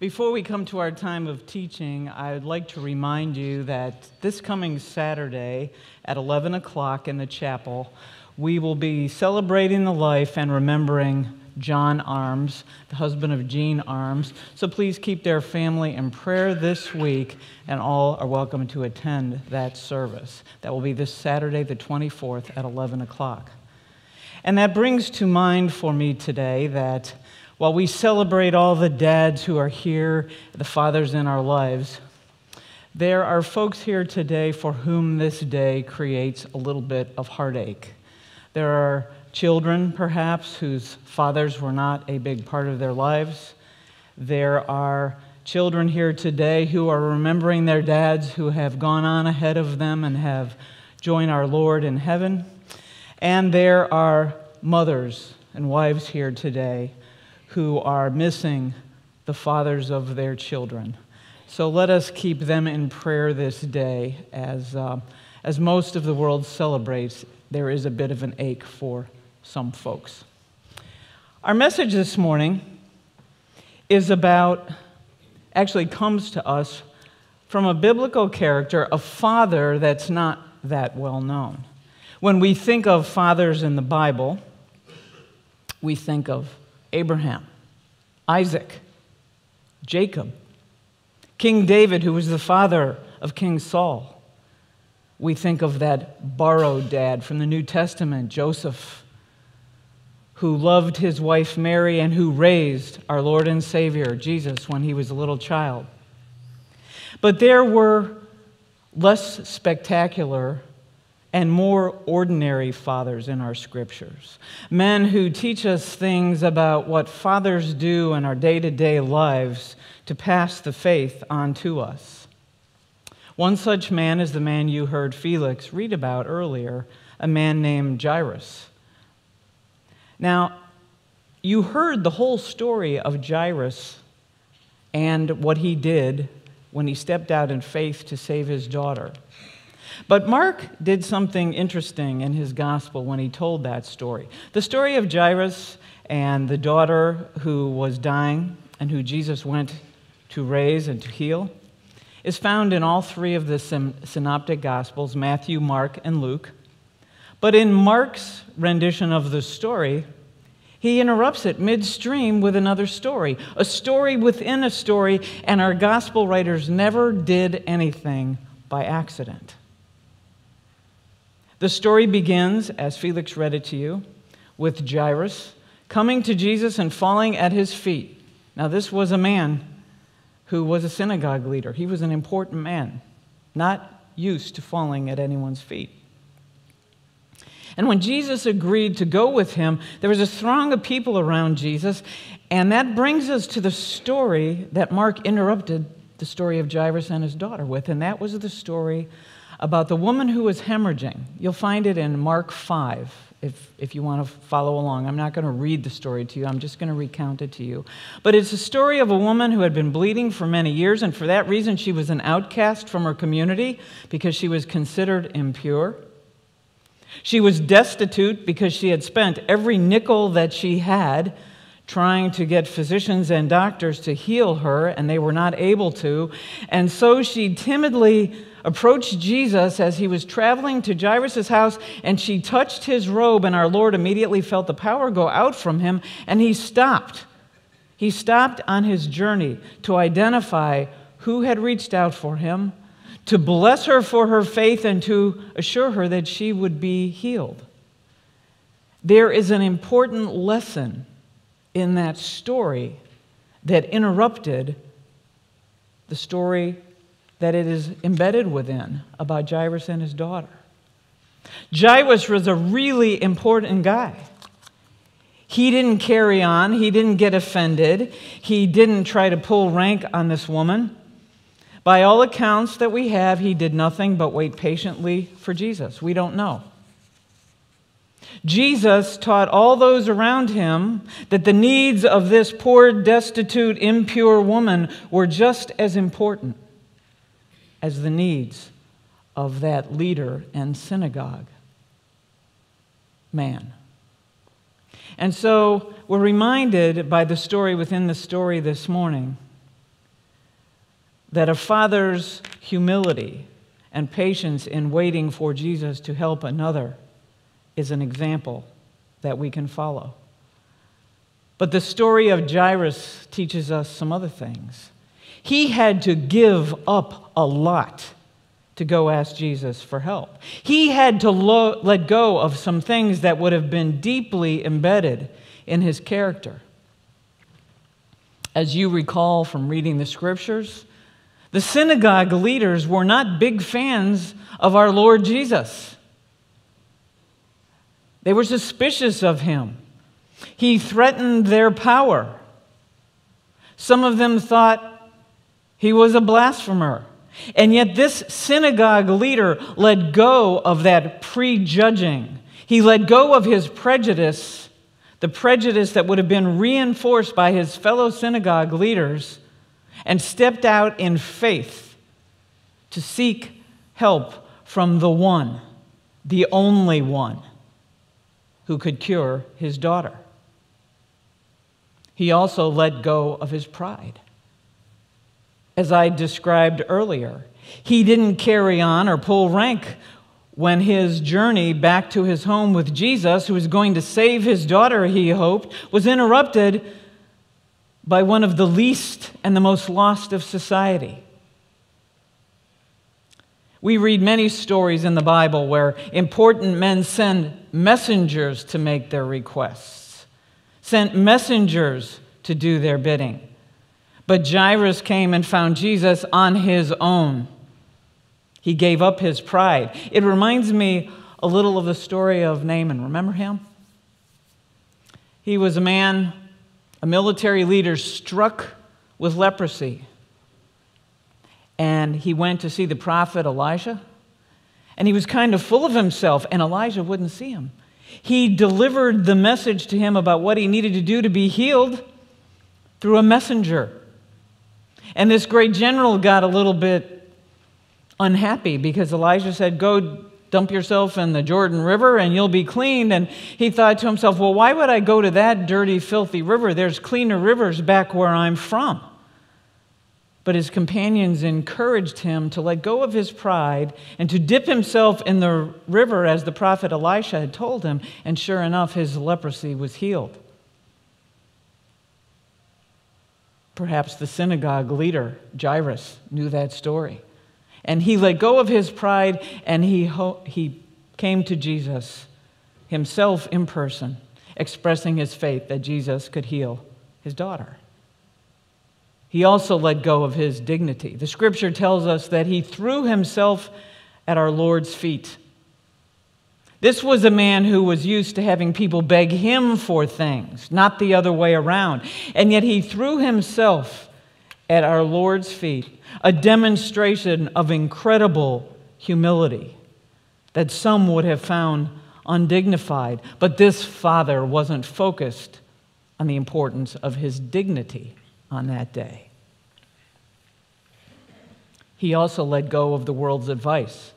Before we come to our time of teaching, I'd like to remind you that this coming Saturday at 11 o'clock in the chapel, we will be celebrating the life and remembering John Arms, the husband of Jean Arms. So please keep their family in prayer this week, and all are welcome to attend that service. That will be this Saturday, the 24th, at 11 o'clock. And that brings to mind for me today that while we celebrate all the dads who are here, the fathers in our lives, there are folks here today for whom this day creates a little bit of heartache. There are children, perhaps, whose fathers were not a big part of their lives. There are children here today who are remembering their dads who have gone on ahead of them and have joined our Lord in heaven. And there are mothers and wives here today who are missing the fathers of their children. So let us keep them in prayer this day as, uh, as most of the world celebrates. There is a bit of an ache for some folks. Our message this morning is about, actually comes to us from a biblical character, a father that's not that well known. When we think of fathers in the Bible, we think of Abraham, Isaac, Jacob, King David, who was the father of King Saul. We think of that borrowed dad from the New Testament, Joseph, who loved his wife Mary and who raised our Lord and Savior, Jesus, when he was a little child. But there were less spectacular and more ordinary fathers in our scriptures. Men who teach us things about what fathers do in our day to day lives to pass the faith on to us. One such man is the man you heard Felix read about earlier, a man named Jairus. Now, you heard the whole story of Jairus and what he did when he stepped out in faith to save his daughter. But Mark did something interesting in his gospel when he told that story. The story of Jairus and the daughter who was dying and who Jesus went to raise and to heal is found in all three of the synoptic gospels Matthew, Mark, and Luke. But in Mark's rendition of the story, he interrupts it midstream with another story, a story within a story, and our gospel writers never did anything by accident. The story begins, as Felix read it to you, with Jairus coming to Jesus and falling at his feet. Now, this was a man who was a synagogue leader. He was an important man, not used to falling at anyone's feet. And when Jesus agreed to go with him, there was a throng of people around Jesus. And that brings us to the story that Mark interrupted the story of Jairus and his daughter with. And that was the story about the woman who was hemorrhaging. You'll find it in Mark 5 if, if you want to follow along. I'm not going to read the story to you, I'm just going to recount it to you. But it's a story of a woman who had been bleeding for many years, and for that reason, she was an outcast from her community because she was considered impure. She was destitute because she had spent every nickel that she had trying to get physicians and doctors to heal her, and they were not able to. And so she timidly approached Jesus as he was traveling to Jairus' house, and she touched his robe, and our Lord immediately felt the power go out from him, and he stopped. He stopped on his journey to identify who had reached out for him, to bless her for her faith, and to assure her that she would be healed. There is an important lesson in that story that interrupted the story that it is embedded within about Jairus and his daughter. Jairus was a really important guy. He didn't carry on, he didn't get offended, he didn't try to pull rank on this woman. By all accounts that we have, he did nothing but wait patiently for Jesus. We don't know. Jesus taught all those around him that the needs of this poor, destitute, impure woman were just as important as the needs of that leader and synagogue man. And so we're reminded by the story within the story this morning that a father's humility and patience in waiting for Jesus to help another is an example that we can follow. But the story of Jairus teaches us some other things. He had to give up a lot to go ask Jesus for help. He had to lo- let go of some things that would have been deeply embedded in his character. As you recall from reading the scriptures, the synagogue leaders were not big fans of our Lord Jesus. They were suspicious of him. He threatened their power. Some of them thought he was a blasphemer. And yet, this synagogue leader let go of that prejudging. He let go of his prejudice, the prejudice that would have been reinforced by his fellow synagogue leaders, and stepped out in faith to seek help from the one, the only one, who could cure his daughter. He also let go of his pride as I described earlier. He didn't carry on or pull rank when his journey back to his home with Jesus, who was going to save his daughter, he hoped, was interrupted by one of the least and the most lost of society. We read many stories in the Bible where important men send messengers to make their requests, sent messengers to do their bidding. But Jairus came and found Jesus on his own. He gave up his pride. It reminds me a little of the story of Naaman. Remember him? He was a man, a military leader, struck with leprosy. And he went to see the prophet Elijah. And he was kind of full of himself, and Elijah wouldn't see him. He delivered the message to him about what he needed to do to be healed through a messenger. And this great general got a little bit unhappy because Elijah said, Go dump yourself in the Jordan River and you'll be clean. And he thought to himself, Well, why would I go to that dirty, filthy river? There's cleaner rivers back where I'm from. But his companions encouraged him to let go of his pride and to dip himself in the river as the prophet Elisha had told him. And sure enough, his leprosy was healed. Perhaps the synagogue leader, Jairus, knew that story. And he let go of his pride and he, ho- he came to Jesus himself in person, expressing his faith that Jesus could heal his daughter. He also let go of his dignity. The scripture tells us that he threw himself at our Lord's feet this was a man who was used to having people beg him for things, not the other way around. And yet he threw himself at our Lord's feet, a demonstration of incredible humility that some would have found undignified. But this father wasn't focused on the importance of his dignity on that day. He also let go of the world's advice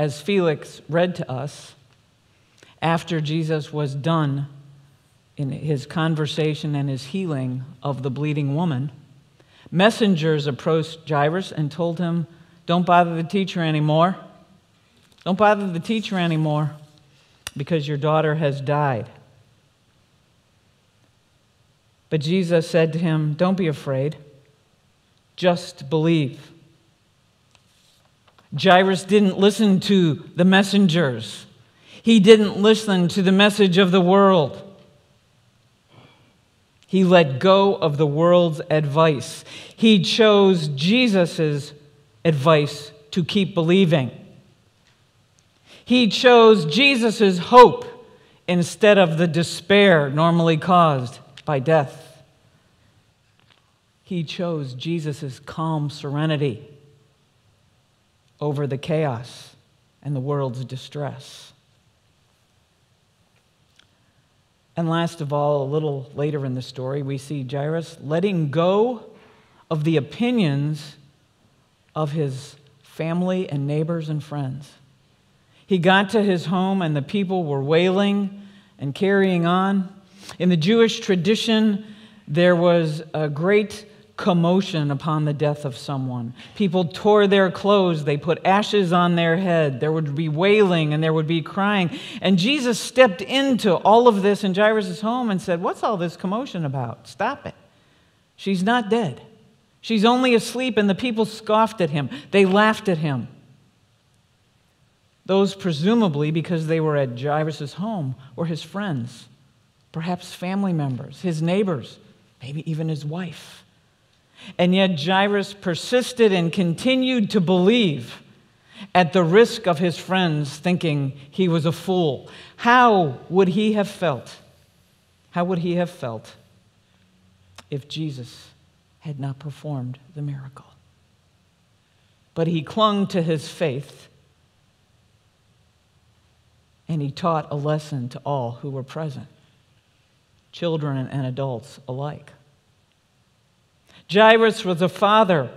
as Felix read to us, after Jesus was done in his conversation and his healing of the bleeding woman, messengers approached Jairus and told him, Don't bother the teacher anymore. Don't bother the teacher anymore because your daughter has died. But Jesus said to him, Don't be afraid, just believe. Jairus didn't listen to the messengers. He didn't listen to the message of the world. He let go of the world's advice. He chose Jesus' advice to keep believing. He chose Jesus' hope instead of the despair normally caused by death. He chose Jesus' calm serenity over the chaos and the world's distress. And last of all, a little later in the story, we see Jairus letting go of the opinions of his family and neighbors and friends. He got to his home, and the people were wailing and carrying on. In the Jewish tradition, there was a great commotion upon the death of someone. People tore their clothes, they put ashes on their head, there would be wailing and there would be crying. And Jesus stepped into all of this in Jairus' home and said, What's all this commotion about? Stop it. She's not dead. She's only asleep, and the people scoffed at him. They laughed at him. Those, presumably because they were at Jairus' home, were his friends, perhaps family members, his neighbors, maybe even his wife. And yet Jairus persisted and continued to believe at the risk of his friends thinking he was a fool. How would he have felt? How would he have felt if Jesus had not performed the miracle? But he clung to his faith and he taught a lesson to all who were present, children and adults alike. Jairus was a father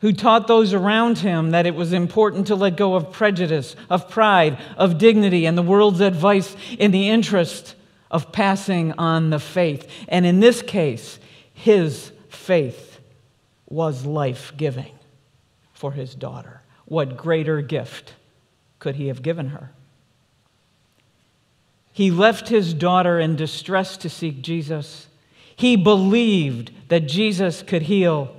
who taught those around him that it was important to let go of prejudice, of pride, of dignity, and the world's advice in the interest of passing on the faith. And in this case, his faith was life giving for his daughter. What greater gift could he have given her? He left his daughter in distress to seek Jesus. He believed that Jesus could heal,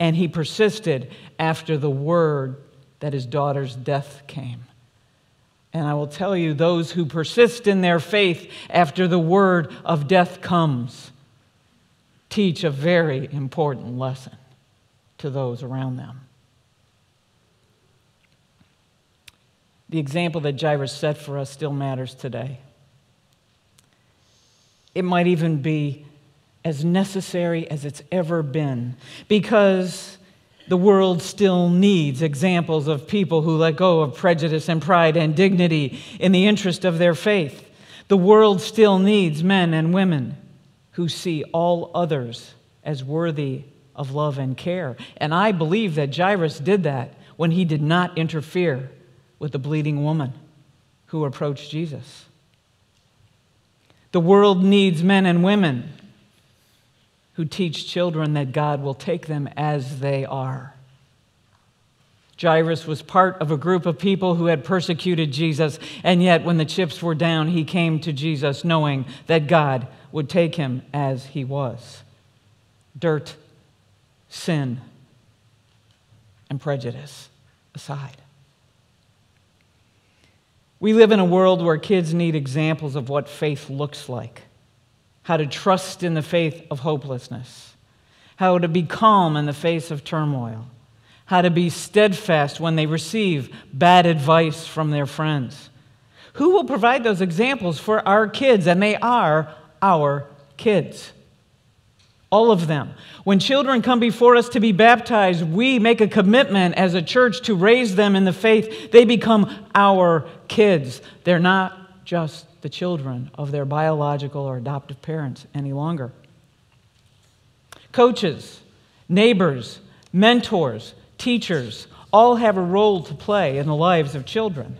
and he persisted after the word that his daughter's death came. And I will tell you, those who persist in their faith after the word of death comes teach a very important lesson to those around them. The example that Jairus set for us still matters today. It might even be as necessary as it's ever been because the world still needs examples of people who let go of prejudice and pride and dignity in the interest of their faith. The world still needs men and women who see all others as worthy of love and care. And I believe that Jairus did that when he did not interfere with the bleeding woman who approached Jesus. The world needs men and women who teach children that God will take them as they are. Jairus was part of a group of people who had persecuted Jesus, and yet when the chips were down, he came to Jesus knowing that God would take him as he was. Dirt, sin, and prejudice aside. We live in a world where kids need examples of what faith looks like how to trust in the faith of hopelessness, how to be calm in the face of turmoil, how to be steadfast when they receive bad advice from their friends. Who will provide those examples for our kids? And they are our kids. All of them. When children come before us to be baptized, we make a commitment as a church to raise them in the faith. They become our kids. They're not just the children of their biological or adoptive parents any longer. Coaches, neighbors, mentors, teachers all have a role to play in the lives of children.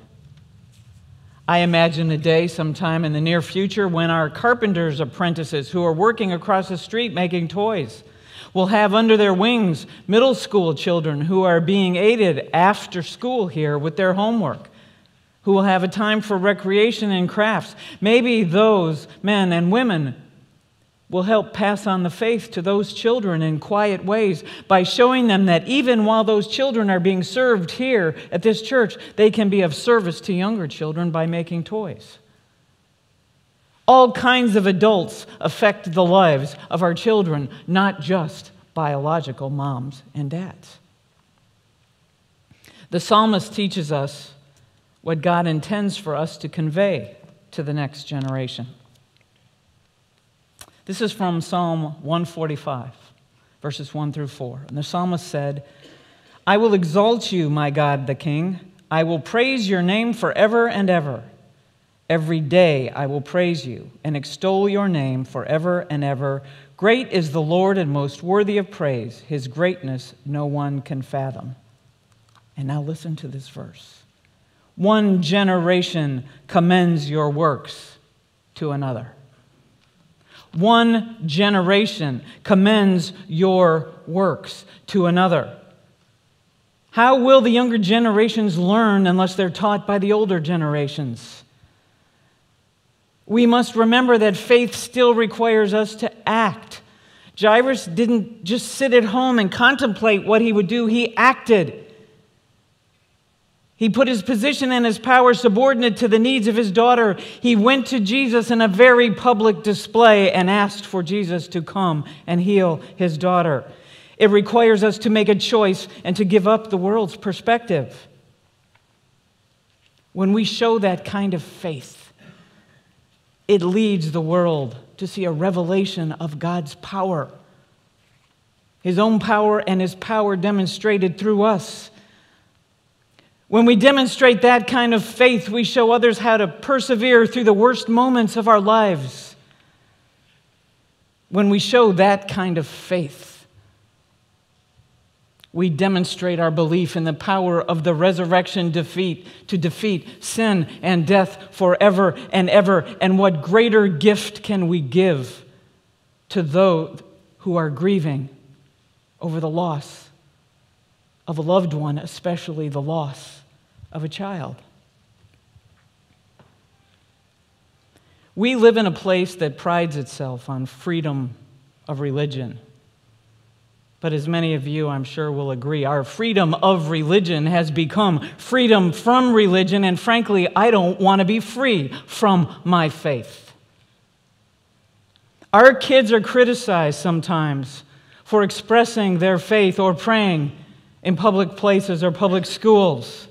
I imagine a day sometime in the near future when our carpenter's apprentices who are working across the street making toys will have under their wings middle school children who are being aided after school here with their homework, who will have a time for recreation and crafts. Maybe those men and women will help pass on the faith to those children in quiet ways by showing them that even while those children are being served here at this church, they can be of service to younger children by making toys. All kinds of adults affect the lives of our children, not just biological moms and dads. The psalmist teaches us what God intends for us to convey to the next generation. This is from Psalm 145, verses 1 through 4. And the psalmist said, I will exalt you, my God the King. I will praise your name forever and ever. Every day I will praise you and extol your name forever and ever. Great is the Lord and most worthy of praise. His greatness no one can fathom. And now listen to this verse. One generation commends your works to another. One generation commends your works to another. How will the younger generations learn unless they're taught by the older generations? We must remember that faith still requires us to act. Jairus didn't just sit at home and contemplate what he would do, he acted. He put his position and his power subordinate to the needs of his daughter. He went to Jesus in a very public display and asked for Jesus to come and heal his daughter. It requires us to make a choice and to give up the world's perspective. When we show that kind of faith, it leads the world to see a revelation of God's power. His own power and His power demonstrated through us. When we demonstrate that kind of faith, we show others how to persevere through the worst moments of our lives. When we show that kind of faith, we demonstrate our belief in the power of the resurrection defeat to defeat sin and death forever and ever. And what greater gift can we give to those who are grieving over the loss of a loved one, especially the loss of a child. We live in a place that prides itself on freedom of religion. But as many of you, I'm sure, will agree, our freedom of religion has become freedom from religion, and frankly, I don't want to be free from my faith. Our kids are criticized sometimes for expressing their faith or praying in public places or public schools.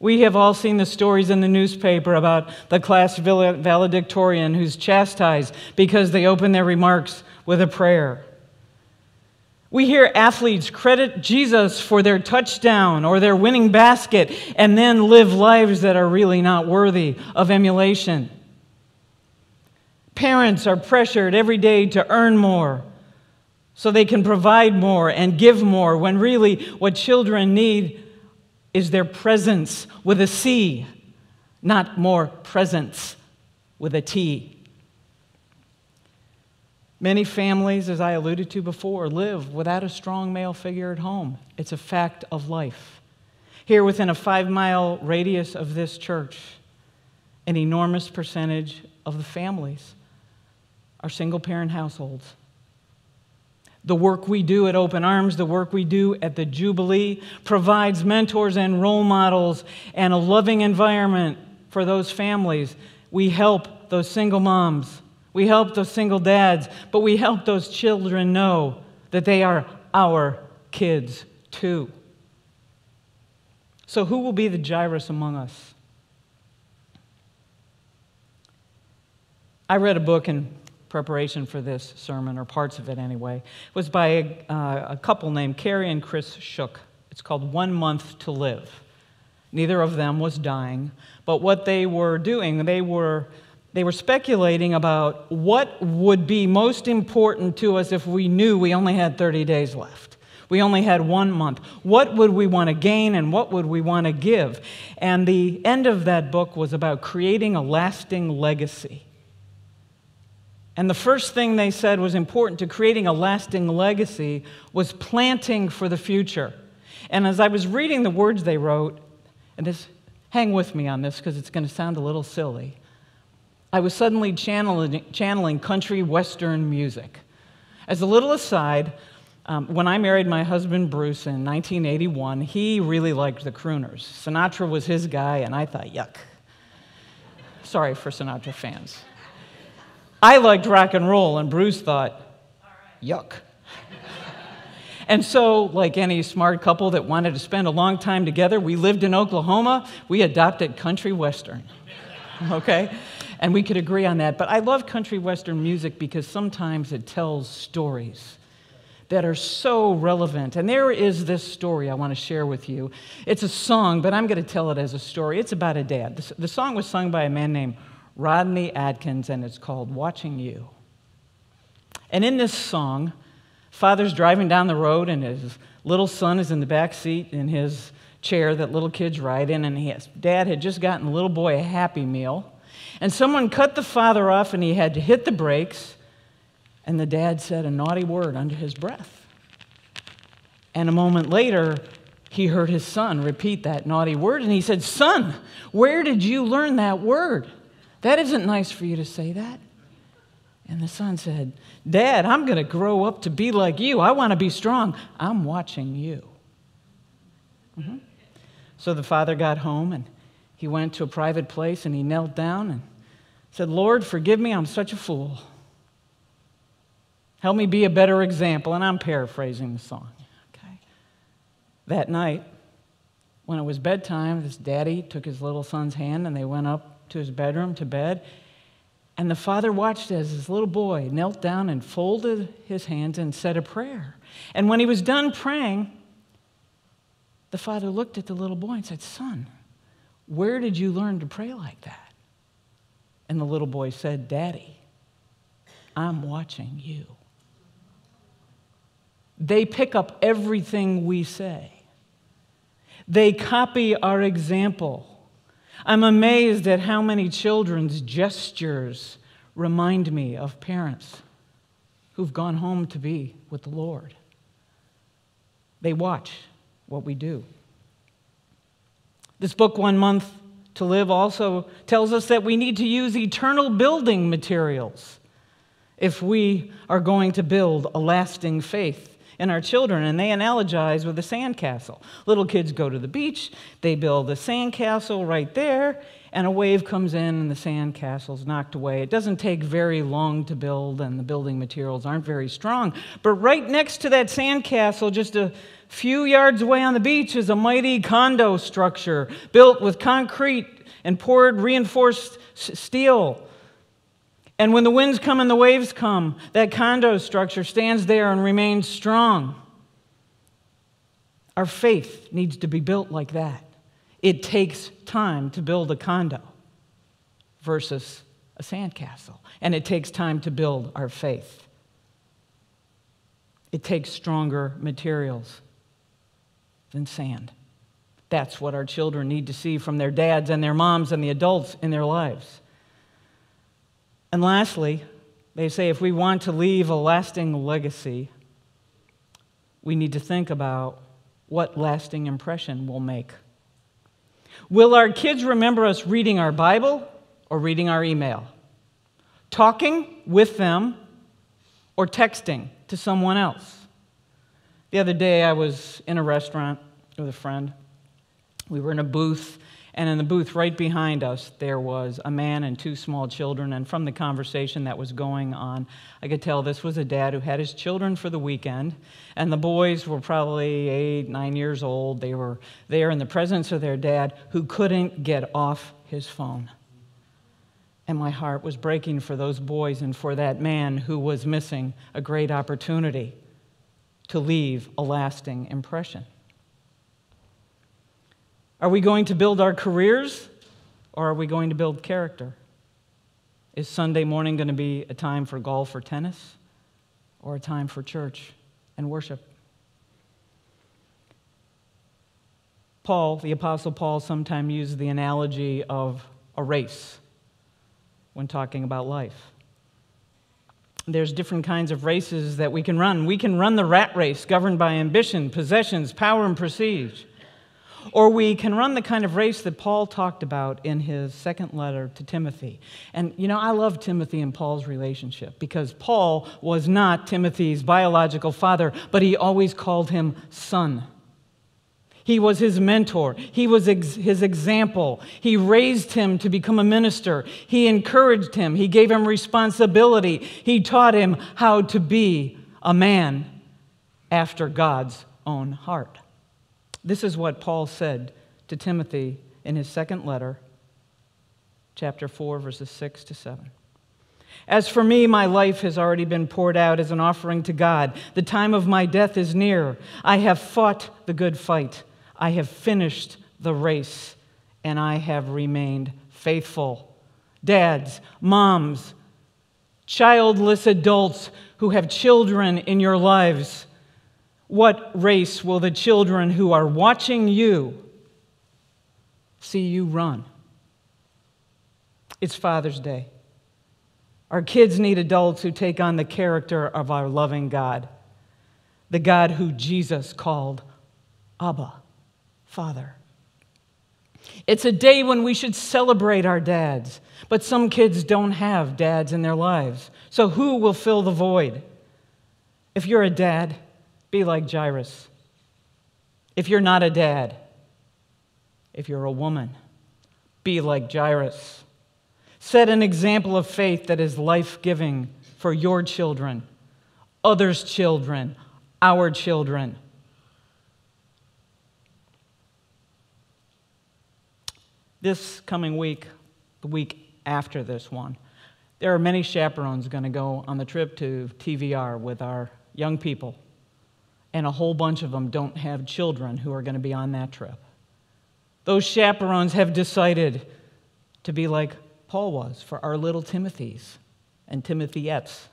We have all seen the stories in the newspaper about the class valedictorian who's chastised because they open their remarks with a prayer. We hear athletes credit Jesus for their touchdown or their winning basket and then live lives that are really not worthy of emulation. Parents are pressured every day to earn more so they can provide more and give more when really what children need is their presence with a C, not more presence with a T. Many families, as I alluded to before, live without a strong male figure at home. It's a fact of life. Here, within a five mile radius of this church, an enormous percentage of the families are single parent households. The work we do at Open Arms, the work we do at the Jubilee, provides mentors and role models and a loving environment for those families. We help those single moms, we help those single dads, but we help those children know that they are our kids too. So, who will be the Jairus among us? I read a book in preparation for this sermon, or parts of it anyway, was by a, uh, a couple named Kerry and Chris Shook. It's called One Month to Live. Neither of them was dying, but what they were doing, they were, they were speculating about what would be most important to us if we knew we only had 30 days left. We only had one month. What would we want to gain and what would we want to give? And the end of that book was about creating a lasting legacy. And the first thing they said was important to creating a lasting legacy was planting for the future. And as I was reading the words they wrote, and this, hang with me on this because it's going to sound a little silly, I was suddenly channeling, channeling country western music. As a little aside, um, when I married my husband Bruce in 1981, he really liked the crooners. Sinatra was his guy, and I thought, yuck. Sorry for Sinatra fans. I liked rock and roll, and Bruce thought, yuck. and so, like any smart couple that wanted to spend a long time together, we lived in Oklahoma. We adopted country western. Okay? And we could agree on that. But I love country western music because sometimes it tells stories that are so relevant. And there is this story I want to share with you. It's a song, but I'm going to tell it as a story. It's about a dad. The song was sung by a man named Rodney Atkins, and it's called Watching You. And in this song, father's driving down the road, and his little son is in the back seat in his chair that little kids ride in, and his dad had just gotten the little boy a Happy Meal. And someone cut the father off, and he had to hit the brakes. And the dad said a naughty word under his breath. And a moment later, he heard his son repeat that naughty word, and he said, Son, where did you learn that word? That isn't nice for you to say that. And the son said, Dad, I'm going to grow up to be like you. I want to be strong. I'm watching you. Mm-hmm. So the father got home and he went to a private place and he knelt down and said, Lord, forgive me, I'm such a fool. Help me be a better example. And I'm paraphrasing the song. Okay. That night, when it was bedtime, this daddy took his little son's hand and they went up to his bedroom to bed. And the father watched as his little boy knelt down and folded his hands and said a prayer. And when he was done praying, the father looked at the little boy and said, Son, where did you learn to pray like that? And the little boy said, Daddy, I'm watching you. They pick up everything we say, they copy our example. I'm amazed at how many children's gestures remind me of parents who've gone home to be with the Lord. They watch what we do. This book, One Month to Live, also tells us that we need to use eternal building materials if we are going to build a lasting faith in our children, and they analogize with a sandcastle. Little kids go to the beach, they build a sandcastle right there, and a wave comes in and the sandcastle's knocked away. It doesn't take very long to build, and the building materials aren't very strong. But right next to that sandcastle, just a few yards away on the beach, is a mighty condo structure built with concrete and poured reinforced steel. And when the winds come and the waves come, that condo structure stands there and remains strong. Our faith needs to be built like that. It takes time to build a condo versus a sandcastle, and it takes time to build our faith. It takes stronger materials than sand. That's what our children need to see from their dads and their moms and the adults in their lives. And lastly, they say if we want to leave a lasting legacy, we need to think about what lasting impression we'll make. Will our kids remember us reading our Bible or reading our email? Talking with them or texting to someone else? The other day, I was in a restaurant with a friend. We were in a booth, and in the booth right behind us, there was a man and two small children. And from the conversation that was going on, I could tell this was a dad who had his children for the weekend. And the boys were probably eight, nine years old. They were there in the presence of their dad who couldn't get off his phone. And my heart was breaking for those boys and for that man who was missing a great opportunity to leave a lasting impression. Are we going to build our careers or are we going to build character? Is Sunday morning going to be a time for golf or tennis or a time for church and worship? Paul, the Apostle Paul, sometimes used the analogy of a race when talking about life. There's different kinds of races that we can run. We can run the rat race governed by ambition, possessions, power, and prestige. Or we can run the kind of race that Paul talked about in his second letter to Timothy. And you know, I love Timothy and Paul's relationship because Paul was not Timothy's biological father, but he always called him son. He was his mentor. He was ex- his example. He raised him to become a minister. He encouraged him. He gave him responsibility. He taught him how to be a man after God's own heart. This is what Paul said to Timothy in his second letter, chapter 4, verses 6 to 7. As for me, my life has already been poured out as an offering to God. The time of my death is near. I have fought the good fight. I have finished the race, and I have remained faithful. Dads, moms, childless adults who have children in your lives, what race will the children who are watching you see you run? It's Father's Day. Our kids need adults who take on the character of our loving God, the God who Jesus called Abba, Father. It's a day when we should celebrate our dads, but some kids don't have dads in their lives. So who will fill the void? If you're a dad, be like Jairus. If you're not a dad, if you're a woman, be like Jairus. Set an example of faith that is life giving for your children, others' children, our children. This coming week, the week after this one, there are many chaperones going to go on the trip to TVR with our young people, and a whole bunch of them don't have children who are going to be on that trip. Those chaperones have decided to be like Paul was for our little Timothys and Timothyets.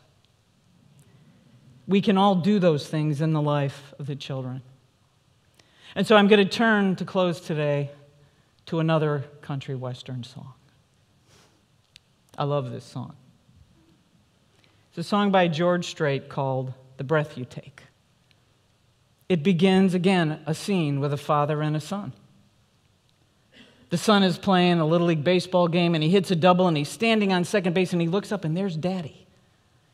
We can all do those things in the life of the children. And so I'm going to turn to close today to another country western song. I love this song. It's a song by George Strait called The Breath You Take. It begins again a scene with a father and a son. The son is playing a Little League baseball game and he hits a double and he's standing on second base and he looks up and there's daddy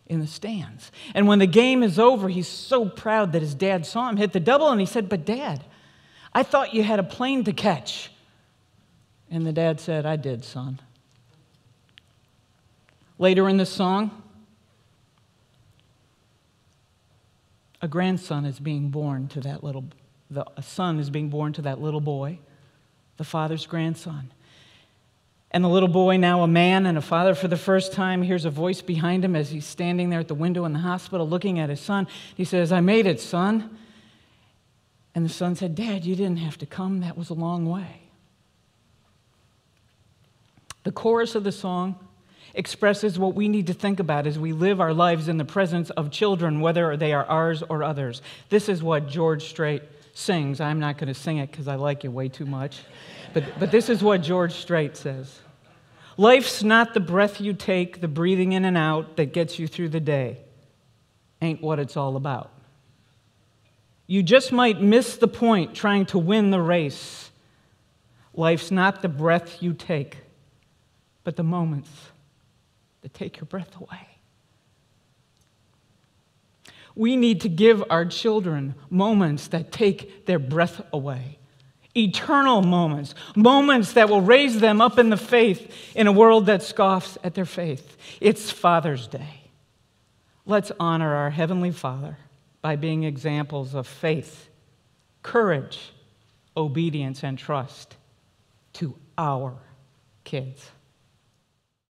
in the stands. And when the game is over, he's so proud that his dad saw him hit the double and he said, But dad, I thought you had a plane to catch. And the dad said, I did, son. Later in the song, a grandson is being born to that little, the, a son is being born to that little boy, the father's grandson. And the little boy, now a man and a father for the first time, hears a voice behind him as he's standing there at the window in the hospital looking at his son. He says, I made it, son. And the son said, Dad, you didn't have to come. That was a long way. The chorus of the song expresses what we need to think about as we live our lives in the presence of children, whether they are ours or others. This is what George Strait sings. I'm not going to sing it because I like you way too much. But, but this is what George Strait says Life's not the breath you take, the breathing in and out that gets you through the day. Ain't what it's all about. You just might miss the point trying to win the race. Life's not the breath you take but the moments that take your breath away. We need to give our children moments that take their breath away. Eternal moments, moments that will raise them up in the faith in a world that scoffs at their faith. It's Father's Day. Let's honor our Heavenly Father by being examples of faith, courage, obedience, and trust to our kids.